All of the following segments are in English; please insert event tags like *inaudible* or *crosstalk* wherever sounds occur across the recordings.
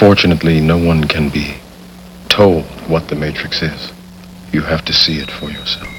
Unfortunately, no one can be told what the Matrix is. You have to see it for yourself.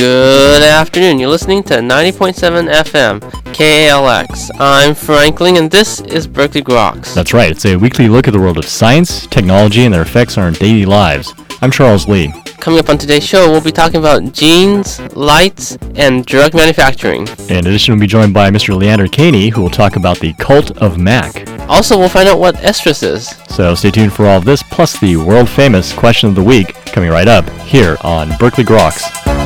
Good afternoon. You're listening to 90.7 FM, KALX. I'm Frank Ling, and this is Berkeley Groks. That's right. It's a weekly look at the world of science, technology, and their effects on our daily lives. I'm Charles Lee. Coming up on today's show, we'll be talking about genes, lights, and drug manufacturing. In addition, we'll be joined by Mr. Leander Kahney, who will talk about the cult of Mac. Also, we'll find out what estrus is. So stay tuned for all of this, plus the world famous question of the week coming right up here on Berkeley Groks.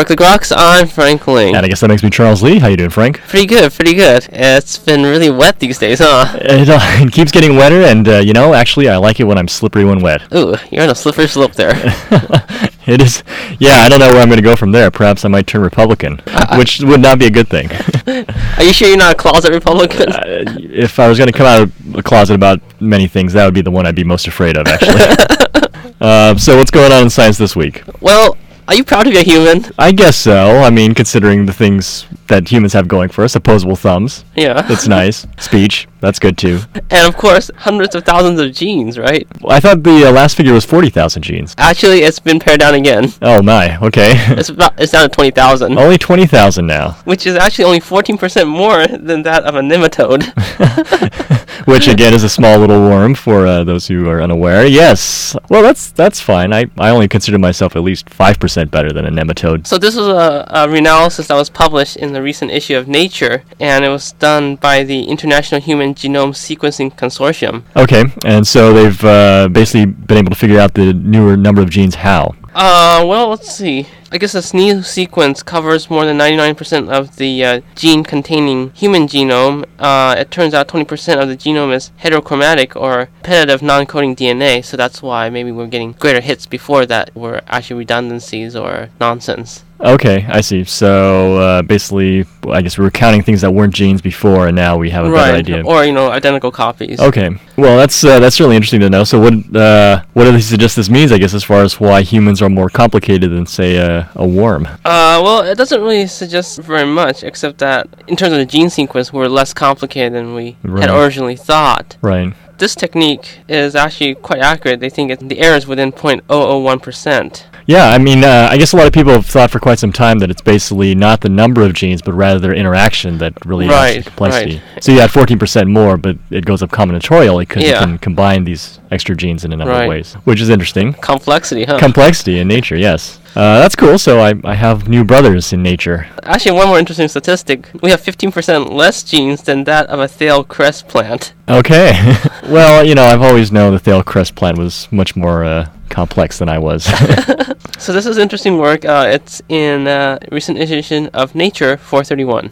Back to I'm Frank Ling. And I guess that makes me Charles Lee. How you doing, Frank? Pretty good, pretty good. It's been really wet these days, huh? It, uh, *laughs* it keeps getting wetter, and uh, you know, actually, I like it when I'm slippery when wet. Ooh, you're on a slippery slope there. *laughs* it is, yeah. I don't know where I'm going to go from there. Perhaps I might turn Republican, which would not be a good thing. *laughs* Are you sure you're not a closet Republican? Uh, if I was going to come out of the closet about many things, that would be the one I'd be most afraid of, actually. uh, so, what's going on in science this week? well, are you proud to be a human? I guess so. I mean, considering the things that humans have going for us, opposable thumbs. Yeah. That's nice. *laughs* Speech. That's good too. And of course, hundreds of thousands of genes, right? I thought the uh, last figure was 40,000 genes. Actually, it's been pared down again. Oh my. Okay. *laughs* It's about it's down to twenty thousand, Only 20,000 now. which is actually only fourteen percent more than that of a nematode. *laughs* *laughs* Which again is a small little worm for uh, those who are unaware. Yes. Well, that's that's fine. I, I only consider myself at least 5% better than a nematode. so this was a, a reanalysis that was published in the recent issue of Nature, and it was done by the International Human Genome Sequencing Consortium. Okay. And so they've uh, basically been able to figure out the newer number of genes how. Uh, well, let's see. I guess this new sequence covers more than 99% of the uh, gene containing human genome. Uh, it turns out 20% of the genome is heterochromatic or repetitive non coding DNA, so that's why maybe we're getting greater hits before that were actually redundancies or nonsense. Okay, I see. So uh, basically, I guess we were counting things that weren't genes before, and now we have a better idea. Or, you know, identical copies. Okay, well that's uh, that's really interesting to know. So what uh, what do they suggest this means? I guess as far as why humans are more complicated than say a, a worm. Uh, well, it doesn't really suggest very much, except that in terms of the gene sequence, we're less complicated than we Right. had originally thought. Right. This technique is actually quite accurate. They think it, the error is within 0.001%. Yeah, I mean, uh, I guess a lot of people have thought for quite some time that it's basically not the number of genes, but rather their interaction that really adds Right, the complexity. right. So you had 14% more, but it goes up combinatorially because Yeah. you can combine these extra genes in a number Right. of ways, which is interesting. Complexity, huh? Complexity in nature, yes. Uh, that's cool. So I, I have new brothers in nature. Actually, one more interesting statistic: we have 15% less genes than that of a Thale cress plant. Okay. *laughs* *laughs* well, you know, I've always known the Thale cress plant was much more uh, complex than I was. *laughs* So this is interesting work. Uh, it's in uh, recent edition of Nature 431.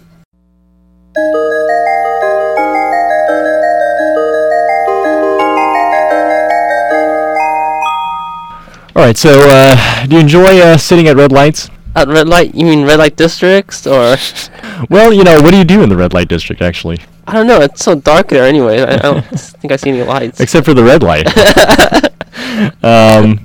All right. So, uh, do you enjoy uh, sitting at red lights? At red light, you mean red light districts, or *laughs* Well, you know, what do you do in the red light district actually? I don't know. It's so dark there anyway. I, I don't *laughs* think I see any lights. Except for the red light. *laughs* um,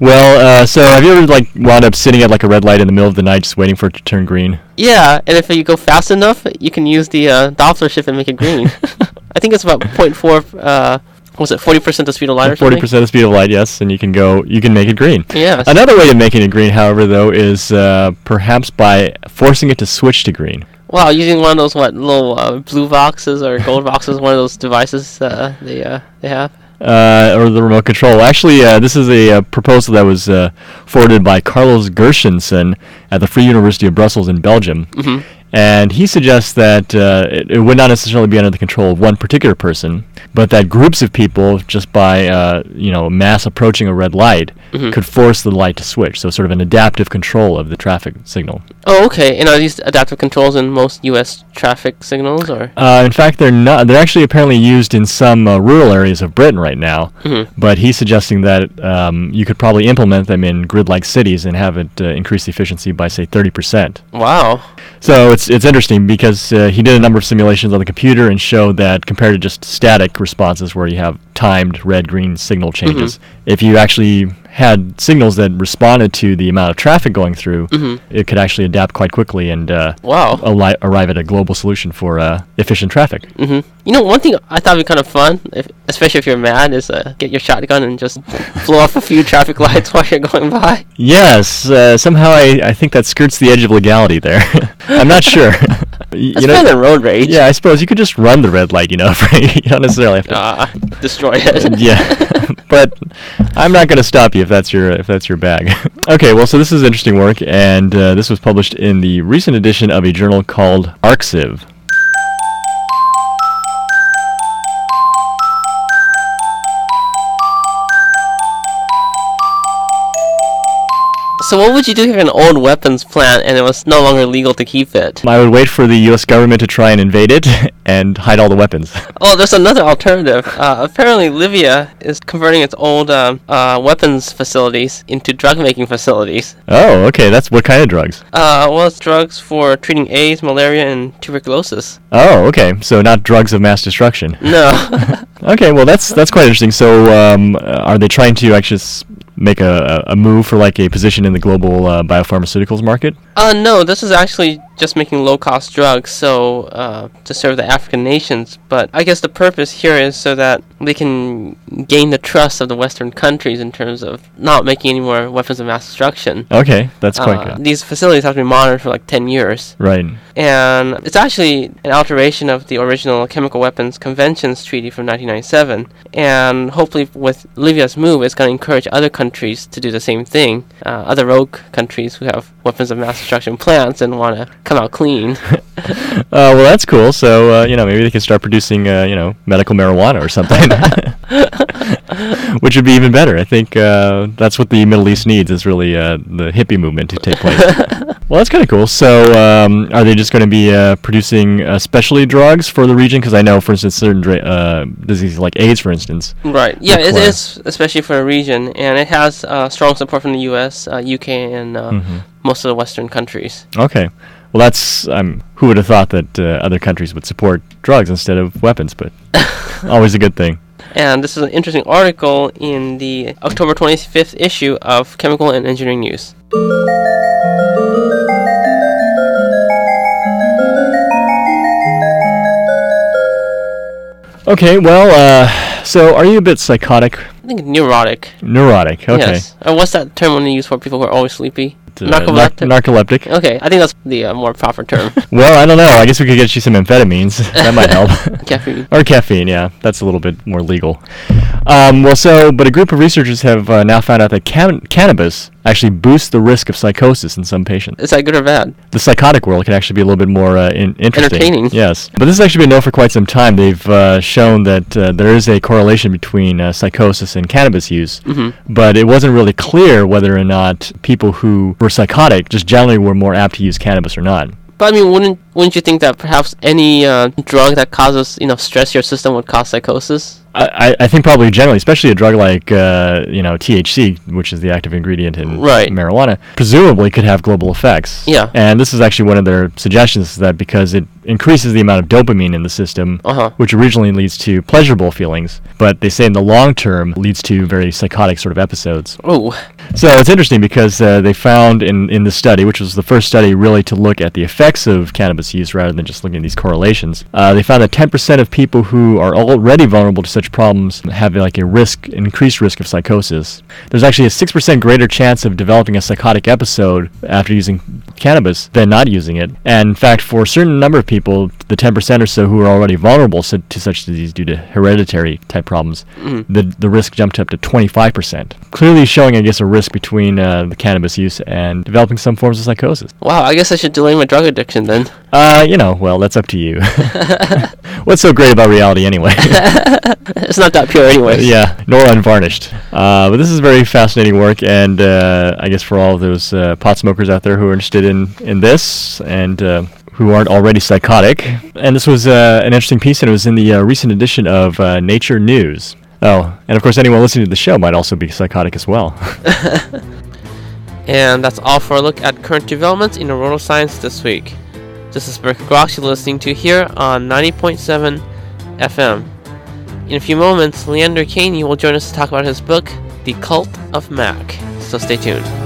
well, uh, so have you ever like wound up sitting at like a red light in the middle of the night, just waiting for it to turn green? Yeah, and if you go fast enough, you can use the uh, Doppler shift and make it green. I think it's about 0.4. Uh, was it 40% the speed of light or Forty something? percent of the speed of light, yes, and you can go, you can make it green. Yes. Another way of making it green, however, though, is uh, perhaps by forcing it to switch to green. Wow, using one of those what little uh, blue boxes or gold boxes, one of those devices uh, they uh, they have. uh, or the remote control. Actually, uh, this is a, proposal that was uh, forwarded by Carlos Gershenson at the Free University of Brussels in Belgium. Mhm. And he suggests that uh, it, it would not necessarily be under the control of one particular person, but that groups of people, just by uh, you know mass approaching a red light, Mhm. could force the light to switch. So sort of an adaptive control of the traffic signal. Oh, okay. And are these adaptive controls in most U.S. traffic signals, or? Uh, in fact, they're not. They're actually apparently used in some uh, rural areas of Britain right now. Mhm. But he's suggesting that um, you could probably implement them in grid-like cities and have it uh, increase the efficiency by say 30%. Wow. So it's it's interesting because uh, he did a number of simulations on the computer and showed that compared to just static responses where you have timed red-green signal changes, if you actually had signals that responded to the amount of traffic going through, Mhm. it could actually adapt quite quickly and uh, Wow. ali- arrive at a global solution for uh, efficient traffic. hmm You know, one thing I thought would be kind of fun, if, especially if you're mad, is uh, get your shotgun and just *laughs* blow off a few traffic lights while you're going by. Yes, uh, somehow I, I think that skirts the edge of legality there. *laughs* I'm not sure. *laughs* Y- That's better than road rage. yeah, I suppose you could just run the red light, you know, you don't necessarily have to. Uh, destroy it. yeah, but I'm not going to stop you if that's your if that's your bag. *laughs* okay, well, so this is interesting work, and uh, this was published in the recent edition of a journal called arXiv. So what would you do if you had an old weapons plant and it was no longer legal to keep it? I would wait for the U.S. government to try and invade it *laughs* and hide all the weapons. *laughs* Oh, there's another alternative. Uh, apparently, Libya is converting its old um, uh, weapons facilities into drug-making facilities. oh, okay, that's what kind of drugs? Uh, well, it's drugs for treating AIDS, malaria, and tuberculosis. Oh, okay, so not drugs of mass destruction. No. *laughs* Okay, well that's that's quite interesting. So, um, uh, are they trying to actually make a, a move for like a position in the global uh, biopharmaceuticals market? Uh, no, this is actually just making low-cost drugs, so uh, to serve the African nations. But I guess the purpose here is so that they can gain the trust of the Western countries in terms of not making any more weapons of mass destruction. Okay, that's quite Uh, good. These facilities have to be monitored for like 10 years. Right. And it's actually an alteration of the original Chemical Weapons Conventions Treaty from 1997. And hopefully, with Libya's move, it's going to encourage other countries to do the same thing. Uh, other rogue countries who have weapons of mass destruction plants and want to come out clean. *laughs* Uh, well, that's cool. So, uh, you know, maybe they can start producing, uh, you know, medical marijuana or something, *laughs* which would be even better. I think uh, that's what the Middle East needs is really uh, the hippie movement to take place. *laughs* well, that's kind of cool. So, um, are they just going to be uh, producing uh, specialty drugs for the region? Because I know, for instance, certain dra- uh, diseases like AIDS, for instance. right. Yeah, it is especially for a region. And it has uh, strong support from the US, uh, UK, and uh, Mhm. most of the Western countries. Okay. Well, that's um, who would have thought that uh, other countries would support drugs instead of weapons, but *laughs* always a good thing. And this is an interesting article in the October 25th issue of Chemical and Engineering News. Okay, well, uh, so are you a bit psychotic, I think neurotic. neurotic? Okay. Yes. Uh, what's that term when you use for people who are always sleepy? Uh, nar- Narcoleptic. narcoleptic. okay, I think that's the uh, more proper term. *laughs* Well, I don't know. I guess we could get you some amphetamines. *laughs* that might help. Caffeine. or caffeine, yeah. That's a little bit more legal. Um, well, so, but a group of researchers have uh, now found out that can- cannabis actually boosts the risk of psychosis in some patients. Is that good or bad? The psychotic world can actually be a little bit more uh, in- interesting. Entertaining. Yes. But this has actually been known for quite some time. They've uh, shown that uh, there is a correlation between uh, psychosis and cannabis use. Mm-hmm. But it wasn't really clear whether or not people who were psychotic just generally were more apt to use cannabis or not. But I mean, wouldn't wouldn't you think that perhaps any uh, drug that causes you know stress to your system would cause psychosis? I, I- think probably generally, especially a drug like uh, you know THC, which is the active ingredient in Right. marijuana, presumably could have global effects. Yeah. And this is actually one of their suggestions is that because it increases the amount of dopamine in the system, Uh-huh. which originally leads to pleasurable feelings, but they say in the long term leads to very psychotic sort of episodes. Oh, So it's interesting because uh, they found in, in this study, which was the first study really to look at the effects of cannabis use rather than just looking at these correlations, uh, they found that 10% of people who are already vulnerable to such problems have like a risk, increased risk of psychosis. There's actually a 6% greater chance of developing a psychotic episode after using cannabis than not using it. And in fact, for a certain number of people, the 10% or so who are already vulnerable to, to such disease due to hereditary type problems, the, the risk jumped up to 25%. Clearly showing, I guess, a risk between uh, the cannabis use and developing some forms of psychosis. wow! I guess I should delay my drug addiction then. Uh, you know, well, that's up to you. *laughs* What's so great about reality anyway? *laughs* It's not that pure anyway. *laughs* yeah, nor unvarnished. Uh, but this is very fascinating work, and uh, I guess for all of those uh, pot smokers out there who are interested in, in this and uh, who aren't already psychotic. And this was uh, an interesting piece, and it was in the uh, recent edition of uh, Nature News. Oh, and of course, anyone listening to the show might also be psychotic as well. And that's all for a look at current developments in neuroscience this week. This is Berkeley Groks you're listening to here on 90.7 FM. In a few moments, Leander Kahney will join us to talk about his book, The Cult of Mac. So stay tuned.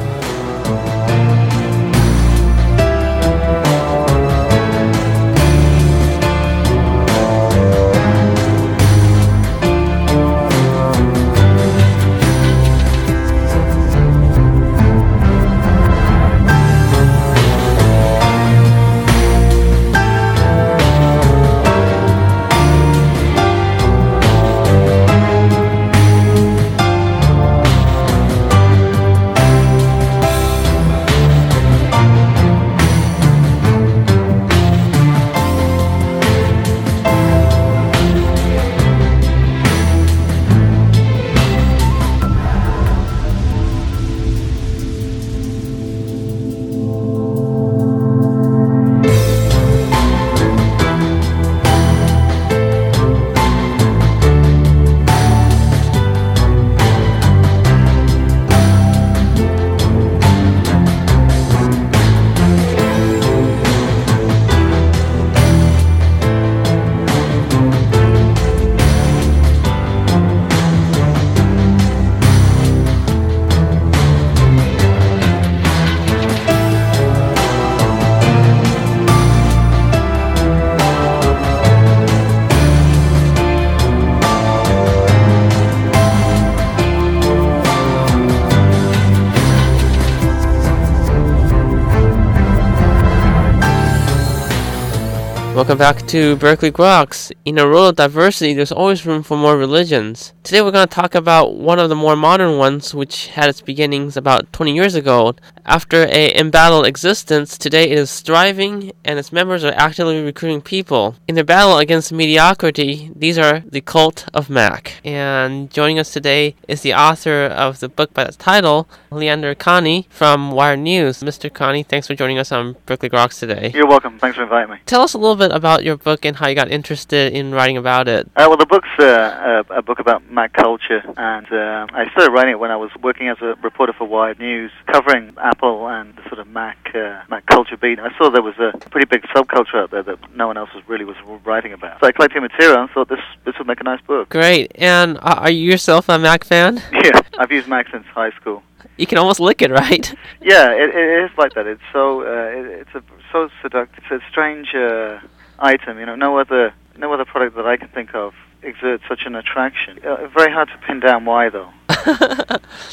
Welcome back to Berkeley Groks. In a world of diversity, there's always room for more religions. Today we're going to talk about one of the more modern ones, which had its beginnings about 20 years ago. After a embattled existence, today it is thriving and its members are actively recruiting people. In their battle against mediocrity, these are the cult of Mac. And joining us today is the author of the book by that title, Leander Kahney from Wired News. Mr. Kahney, thanks for joining us on Berkeley Groks today. You're welcome. Thanks for inviting me. Tell us a little bit about your book and how you got interested in writing about it. Uh, well, the book's uh, a, a book about Mac culture, and uh, I started writing it when I was working as a reporter for Wired News, covering Apple and the sort of Mac uh, Mac culture beat. I saw there was a pretty big subculture out there that no one else was really was writing about. So I collected material and thought this this would make a nice book. Great. And uh, are you yourself a Mac fan? *laughs* Yeah, I've used Mac since high school. You can almost lick it, right? *laughs* Yeah, it, it is like that. It's so uh, it, it's a so seductive. It's a strange uh, item. You know, no other no other product that I can think of exerts such an attraction. Uh, very hard to pin down why, though. *laughs*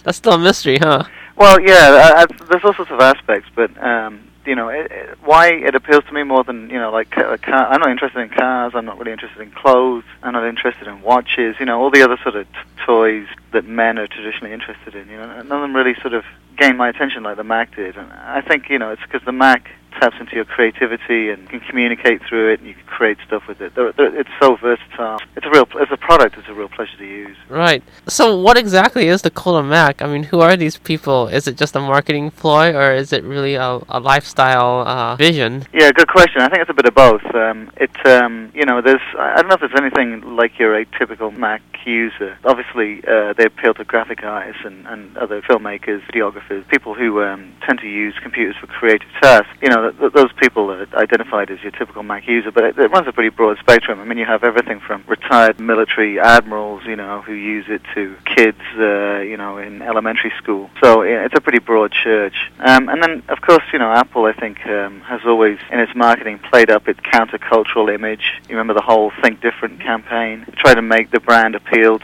That's still a mystery, huh? Well, yeah, I, I, there's all sorts of aspects, but um, you know, it, it, why it appeals to me more than you know, like a car. I'm not interested in cars. I'm not really interested in clothes. I'm not interested in watches. You know, all the other sort of t- toys that men are traditionally interested in. You know, none of them really sort of gain my attention like the Mac did. And I think you know, it's because the Mac taps into your creativity and you can communicate through it, and you can create stuff with it. They're, they're, it's so versatile. It's a real, as a product, it's a real pleasure to use. Right. So, what exactly is the Cult of Mac? I mean, who are these people? Is it just a marketing ploy, or is it really a, a lifestyle uh, vision? Yeah, good question. I think it's a bit of both. Um, it, um, you know, there's, I don't know if there's anything like your atypical Mac user. Obviously, uh, they appeal to graphic artists and, and other filmmakers, videographers, people who um, tend to use computers for creative tasks. You know, th- th- those people are identified as your typical Mac user, but it, it runs a pretty broad spectrum. I mean, you have everything from retired military admirals, you know, who use it to kids, uh, you know, in elementary school. So yeah, it's a pretty broad church. Um, and then, of course, you know, Apple, I think, um, has always, in its marketing, played up its countercultural image. You remember the whole Think Different campaign? Try to make the brand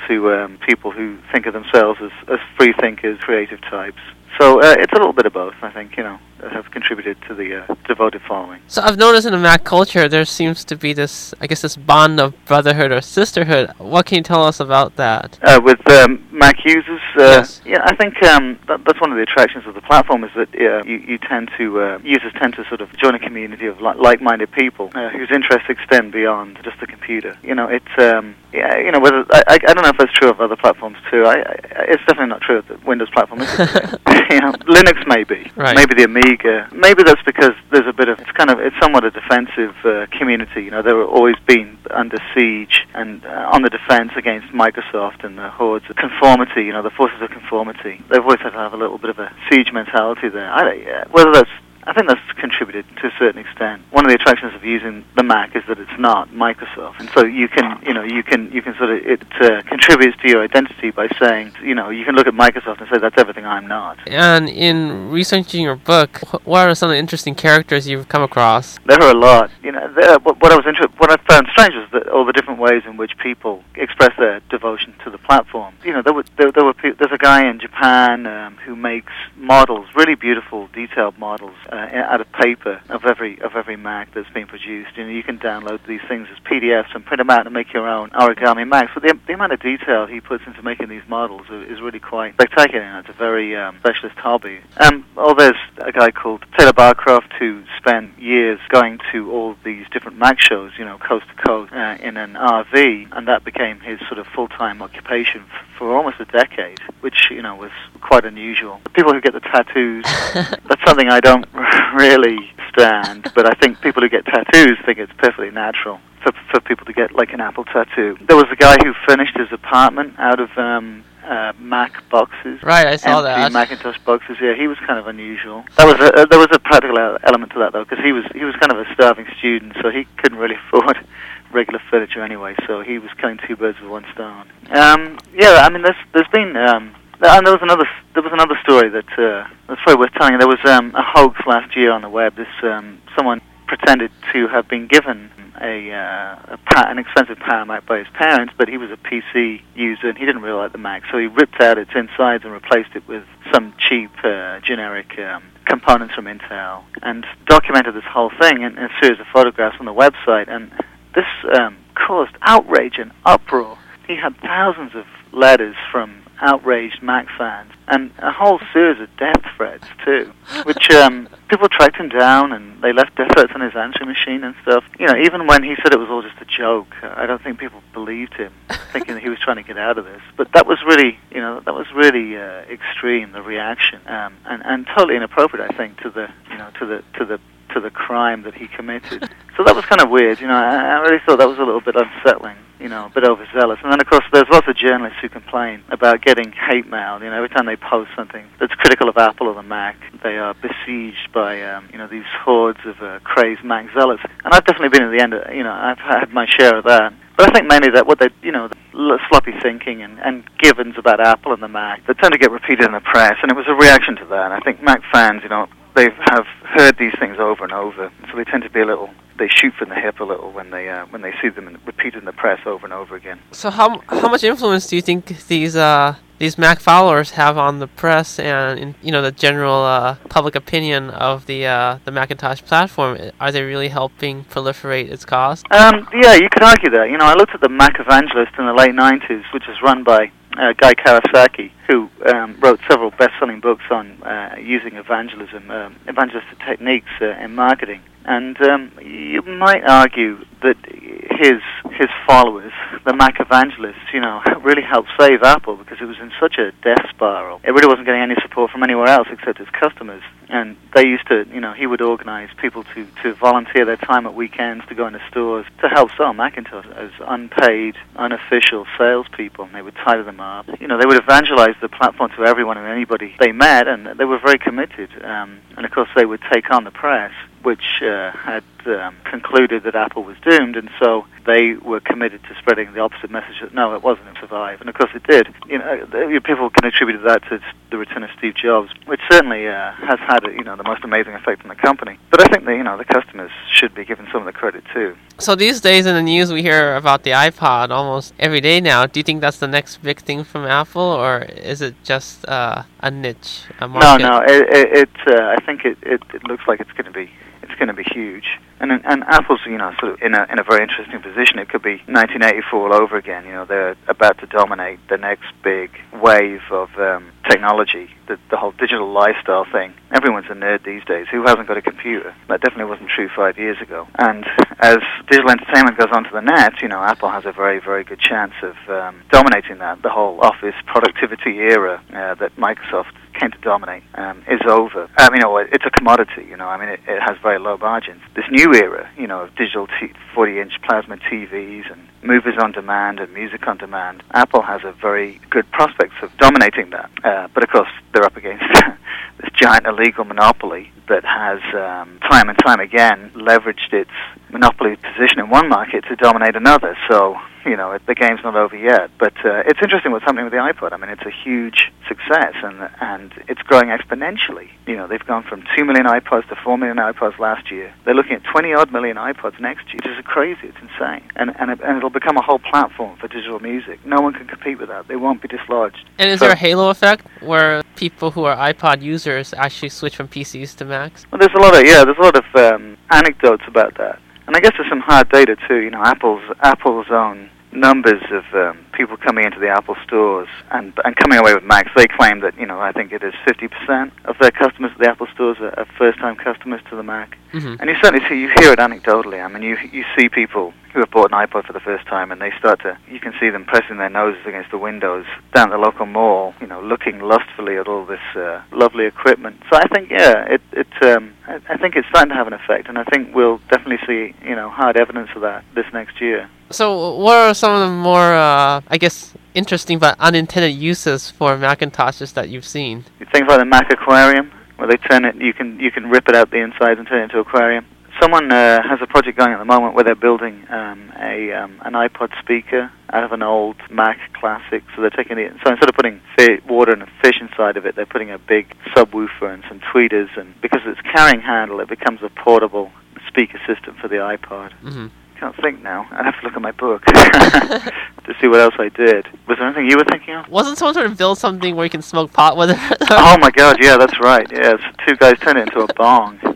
to um, people who think of themselves as, as free thinkers, creative types. So uh, it's a little bit of both, I think, you know, that have contributed to the uh, devoted following. So I've noticed in the Mac culture there seems to be this, I guess, this bond of brotherhood or sisterhood. What can you tell us about that? Uh, with um, Mac users, uh, Yes. yeah, I think um, that, that's one of the attractions of the platform is that uh, you, you tend to uh, users tend to sort of join a community of li- like-minded people uh, whose interests extend beyond just the computer. You know, it's um, yeah, you know, whether I, I, I don't know if that's true of other platforms too. I, I, it's definitely not true of the Windows platform. *laughs* Is you know, Linux maybe, Right. maybe the Amiga. Maybe that's because there's a bit of it's kind of it's somewhat a defensive uh, community. You know, they've always been under siege and uh, on the defense against Microsoft and the hordes of conformity. You know, the forces of conformity. They've always had to have a little bit of a siege mentality there. I, don't- yeah, whether that's I think that's contributed to a certain extent. One of the attractions of using the Mac is that it's not Microsoft, and so you can, you know, you can, you can sort of it uh, contributes to your identity by saying, you know, you can look at Microsoft and say that's everything I'm not. And in researching your book, wh- what are some of the interesting characters you've come across? There are a lot. You know, there, what, what I was inter- what I found strange was that all the different ways in which people express their devotion to the platform. You know, there were there, there were pe- there's a guy in Japan um, who makes models, really beautiful, detailed models uh, out of paper of every of every Mac that's been produced. You know, you can download these things as PDFs and print them out and make your own origami Macs. But the, the amount of detail he puts into making these models is, really quite spectacular. And it's a very um, specialist hobby. Um, oh, there's a guy called Taylor Barcroft who spent years going to all these different Mac shows, you know, coast to coast uh, in an RV, and that became his sort of full-time occupation f- for almost a decade, which you know was quite unusual. The people who get the tattoos, *laughs* that's something I don't *laughs* really stand, but I think people who get tattoos think it's perfectly natural for, for people to get like an Apple tattoo. There was a guy who furnished his apartment out of um, uh, Mac boxes. Right, I saw that. Macintosh boxes. Yeah, he was kind of unusual. That was a, uh, there was a practical element to that though, because he was he was kind of a starving student, so he couldn't really *laughs* afford regular furniture anyway. So he was killing two birds with one stone. Um, yeah, I mean, there's there's been um, and there was another there was another story that uh, that's probably worth telling. There was um, a hoax last year on the web. This um, someone pretended to have been given a, uh, a pa- an expensive Power Mac by his parents, but he was a PC user and he didn't really like the Mac, so he ripped out its insides and replaced it with some cheap uh, generic um, components from Intel, and documented this whole thing in, in a series of photographs on the website. And this um, caused outrage and uproar. He had thousands of letters from outraged Mac fans and a whole series of death threats too, which um, people tracked him down and they left death threats on his answering machine and stuff. You know, even when he said it was all just a joke, I don't think people believed him, *laughs* thinking that he was trying to get out of this. But that was really, you know, that was really uh, extreme the reaction, um, and and totally inappropriate, I think, to the, you know, to the to the to the crime that he committed. *laughs* So that was kind of weird, you know. I, I really thought that was a little bit unsettling, you know, a bit overzealous. And then, of course, there's lots of journalists who complain about getting hate mail. You know, every time they post something that's critical of Apple or the Mac, they are besieged by, um, you know, these hordes of uh, crazed Mac zealots. And I've definitely been in the end, uh, you know, I've had my share of that. But I think mainly that what they, you know, the sloppy thinking and, and givens about Apple and the Mac that tend to get repeated in the press, and it was a reaction to that. I think Mac fans, you know, they have heard these things over and over, so they tend to be a little. They shoot from the hip a little when they uh, when they see them in, repeated in the press over and over again. So how how much influence do you think these uh these Mac followers have on the press and in, you know the general uh, public opinion of the uh, the Macintosh platform? Are they really helping proliferate its cause? Um, yeah, you could argue that. You know, I looked at the Mac Evangelist in the late '90s, which was run by uh, Guy Kawasaki, who um, wrote several best-selling books on uh, using evangelism, um, evangelistic techniques uh, in marketing. And um, you might argue that his his followers, the Mac evangelists, you know, *laughs* really helped save Apple because it was in such a death spiral. It really wasn't getting any support from anywhere else except its customers. And they used to, you know, he would organize people to, to volunteer their time at weekends to go into stores to help sell Macintosh as unpaid, unofficial salespeople. And they would tie them up. You know, they would evangelize the platform to everyone and anybody they met, and they were very committed. Um, and of course, they would take on the press which uh, had um, concluded that Apple was doomed, and so they were committed to spreading the opposite message that no, it wasn't going to survive. And of course, it did. You know, people can attribute that to the return of Steve Jobs, which certainly uh, has had you know the most amazing effect on the company. But I think that you know the customers should be given some of the credit too. So these days in the news, we hear about the iPod almost every day now. Do you think that's the next big thing from Apple, or is it just uh, a niche? A no, no. It, it, it uh, I think it, it, it looks like it's going to be it's going to be huge. And and Apple's you know sort of in a in a very interesting position. It could be 1984 all over again. You know they're about to dominate the next big wave of um, technology, the the whole digital lifestyle thing. Everyone's a nerd these days. Who hasn't got a computer? That definitely wasn't true five years ago. And as digital entertainment goes onto the net, you know Apple has a very very good chance of um, dominating that. The whole office productivity era uh, that Microsoft came to dominate um, is over. I mean, it's a commodity. You know, I mean, it, it has very low margins. This new era, you know, of digital t- 40-inch plasma TVs and movies on demand and music on demand, Apple has a very good prospects of dominating that. Uh, but of course, they're up against *laughs* this giant illegal monopoly that has um, time and time again leveraged its monopoly position in one market to dominate another. So you know, it, the game's not over yet. But uh, it's interesting what's happening with the iPod. I mean, it's a huge success, and and it's growing exponentially. You know, they've gone from two million iPods to four million iPods last year. They're looking at twenty odd million iPods next year. It's crazy. It's insane, and and it, and it'll become a whole platform for digital music. No one can compete with that. They won't be dislodged. And is so, there a halo effect where people who are iPod users actually switch from PCs to Macs? Well, there's a lot of yeah, there's a lot of um, anecdotes about that. And I guess there's some hard data too. You know, Apple's Apple's own numbers of um, people coming into the Apple stores and and coming away with Macs. They claim that you know I think it is 50% of their customers at the Apple stores are, are first-time customers to the Mac. Mm-hmm. And you certainly see you hear it anecdotally. I mean, you you see people who have bought an iPod for the first time and they start to you can see them pressing their noses against the windows down at the local mall, you know, looking lustfully at all this uh, lovely equipment. So I think yeah, it it um, I, I think it's starting to have an effect, and I think we'll definitely see you know hard evidence of that this next year. So, what are some of the more, uh, I guess, interesting but unintended uses for Macintoshes that you've seen? Things like the Mac Aquarium, where they turn it, you can you can rip it out the inside and turn it into an aquarium. Someone uh, has a project going at the moment where they're building um, a um, an iPod speaker out of an old Mac Classic. So they're taking it. So instead of putting fi- water and a fish inside of it, they're putting a big subwoofer and some tweeters. And because it's carrying handle, it becomes a portable speaker system for the iPod. Mm-hmm can't think now. I have to look at my book *laughs* to see what else I did. Was there anything you were thinking of? Wasn't someone trying to build something where you can smoke pot with it? oh my god, yeah, that's right. Yes, two guys turned it into a bong. *laughs*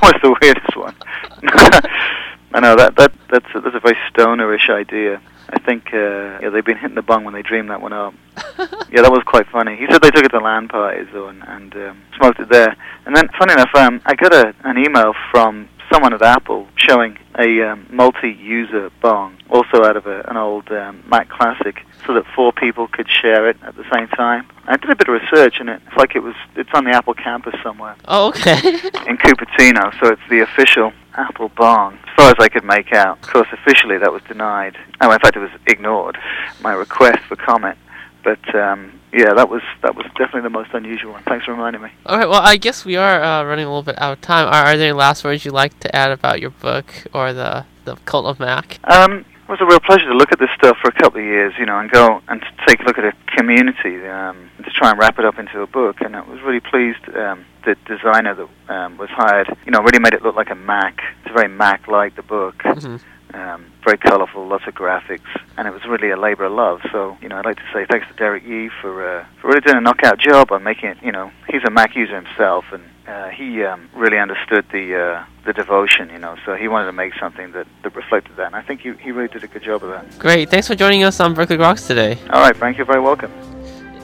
that *laughs* was the weirdest one. *laughs* I know that that that's a, that's a very stonerish idea. I think uh, yeah, they've been hitting the bong when they dreamed that one up. *laughs* yeah, that was quite funny. He said they took it to LAN parties though and, and um, smoked it there. And then, funny enough, um, I got a, an email from someone at Apple showing a um, multi-user bong, also out of a, an old um, Mac Classic, so that four people could share it at the same time. I did a bit of research, and it. it's like it was. It's on the Apple campus somewhere. Oh, okay. *laughs* in Cupertino, so it's the official Apple bong, as far as I could make out. Of course, officially that was denied. Oh, in fact, it was ignored. My request for comment. But um, yeah, that was that was definitely the most unusual one. Thanks for reminding me. All right. Well, I guess we are uh, running a little bit out of time. Are, are there any last words you'd like to add about your book or the the Cult of Mac? Um, it was a real pleasure to look at this stuff for a couple of years, you know, and go and take a look at a community um, to try and wrap it up into a book. And I was really pleased um, the designer that um, was hired, you know, really made it look like a Mac. It's very Mac-like the book. Mm-hmm um, very colourful, lots of graphics, and it was really a labour of love. So, you know, I'd like to say thanks to Derek Yee for uh, for really doing a knockout job on making it. You know, he's a Mac user himself, and uh, he um, really understood the uh, the devotion. You know, so he wanted to make something that, that reflected that, and I think he he really did a good job of that. Great. Thanks for joining us on Berkeley Groks today. All right, Frank, you're very welcome.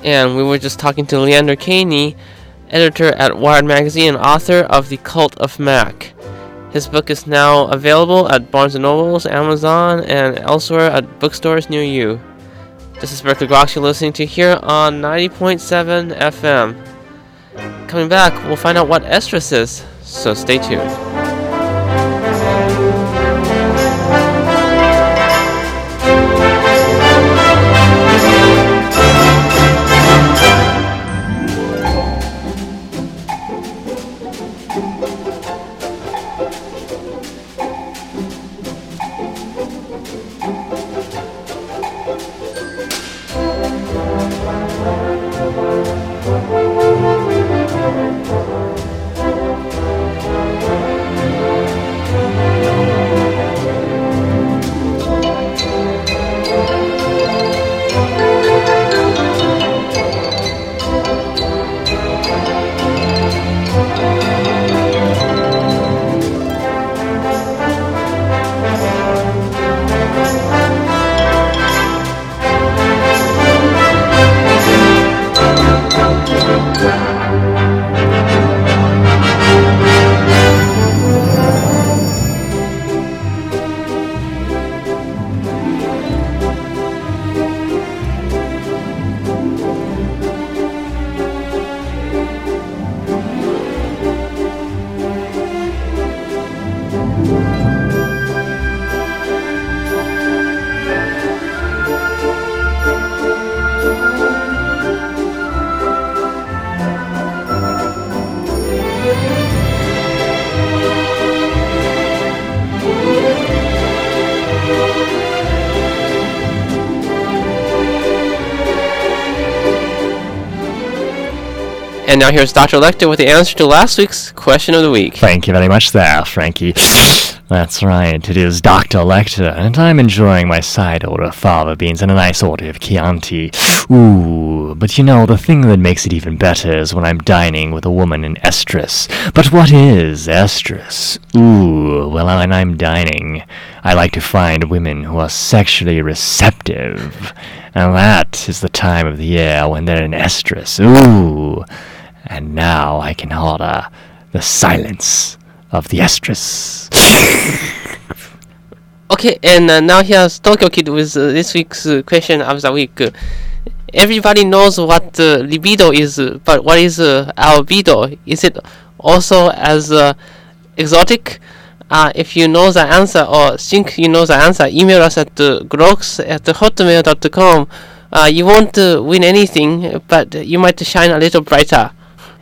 And we were just talking to Leander Kahney, editor at Wired Magazine and author of The Cult of Mac. His book is now available at Barnes & Nobles, Amazon, and elsewhere at bookstores near you. This is Berkeley Groks you're listening to here on 90.7 FM. Coming back, we'll find out what estrus is, so stay tuned. Now here's Dr. Lecter with the answer to last week's question of the week. Thank you very much there, Frankie. That's right, it is Dr. Lecter, and I'm enjoying my side order of fava beans and a nice order of Chianti. Ooh, but you know, the thing that makes it even better is when I'm dining with a woman in estrus. But what is estrus? Ooh, well, when I'm dining, I like to find women who are sexually receptive. And that is the time of the year when they're in estrus. Ooh. And now I can order the silence of the estrus. *laughs* Okay, and uh, now here's Tokyo Kid with uh, this week's uh, question of the week. Everybody knows what uh, libido is, uh, but what is uh, albedo? Is it also as exotic? If you know the answer or think you know the answer, email us at uh, grox at hotmail.com. Uh, you won't win anything, but you might shine a little brighter.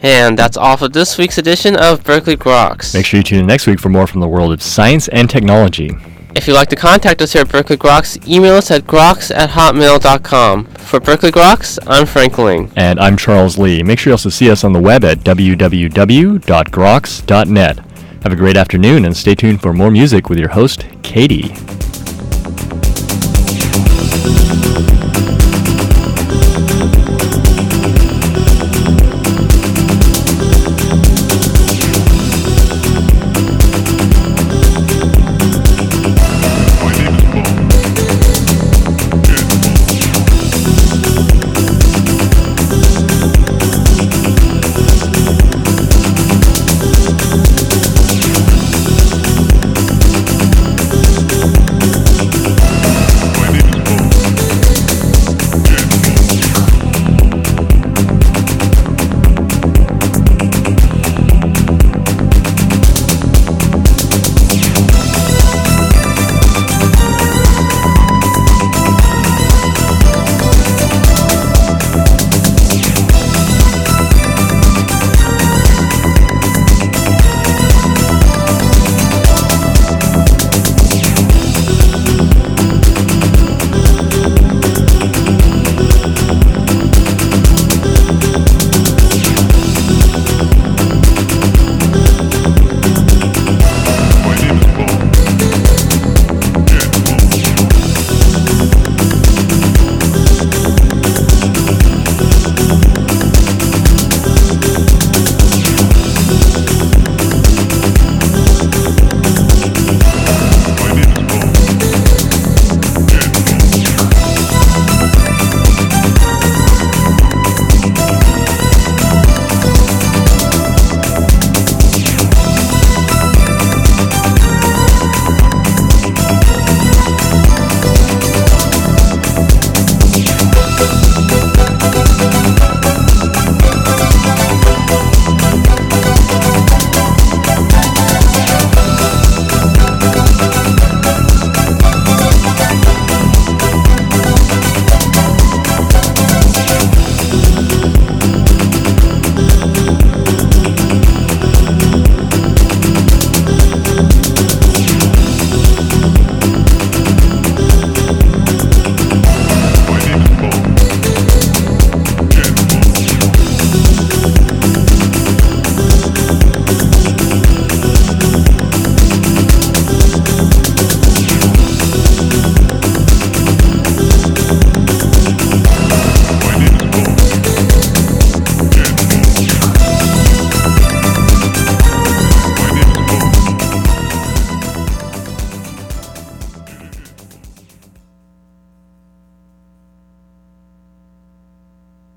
And that's all for this week's edition of Berkeley Groks. Make sure you tune in next week for more from the world of science and technology. If you'd like to contact us here at Berkeley Groks, email us at groks at hotmail.com. For Berkeley Groks, I'm Frank Ling. And I'm Charles Lee. Make sure you also see us on the web at www.grox.net. Have a great afternoon and stay tuned for more music with your host, Katie.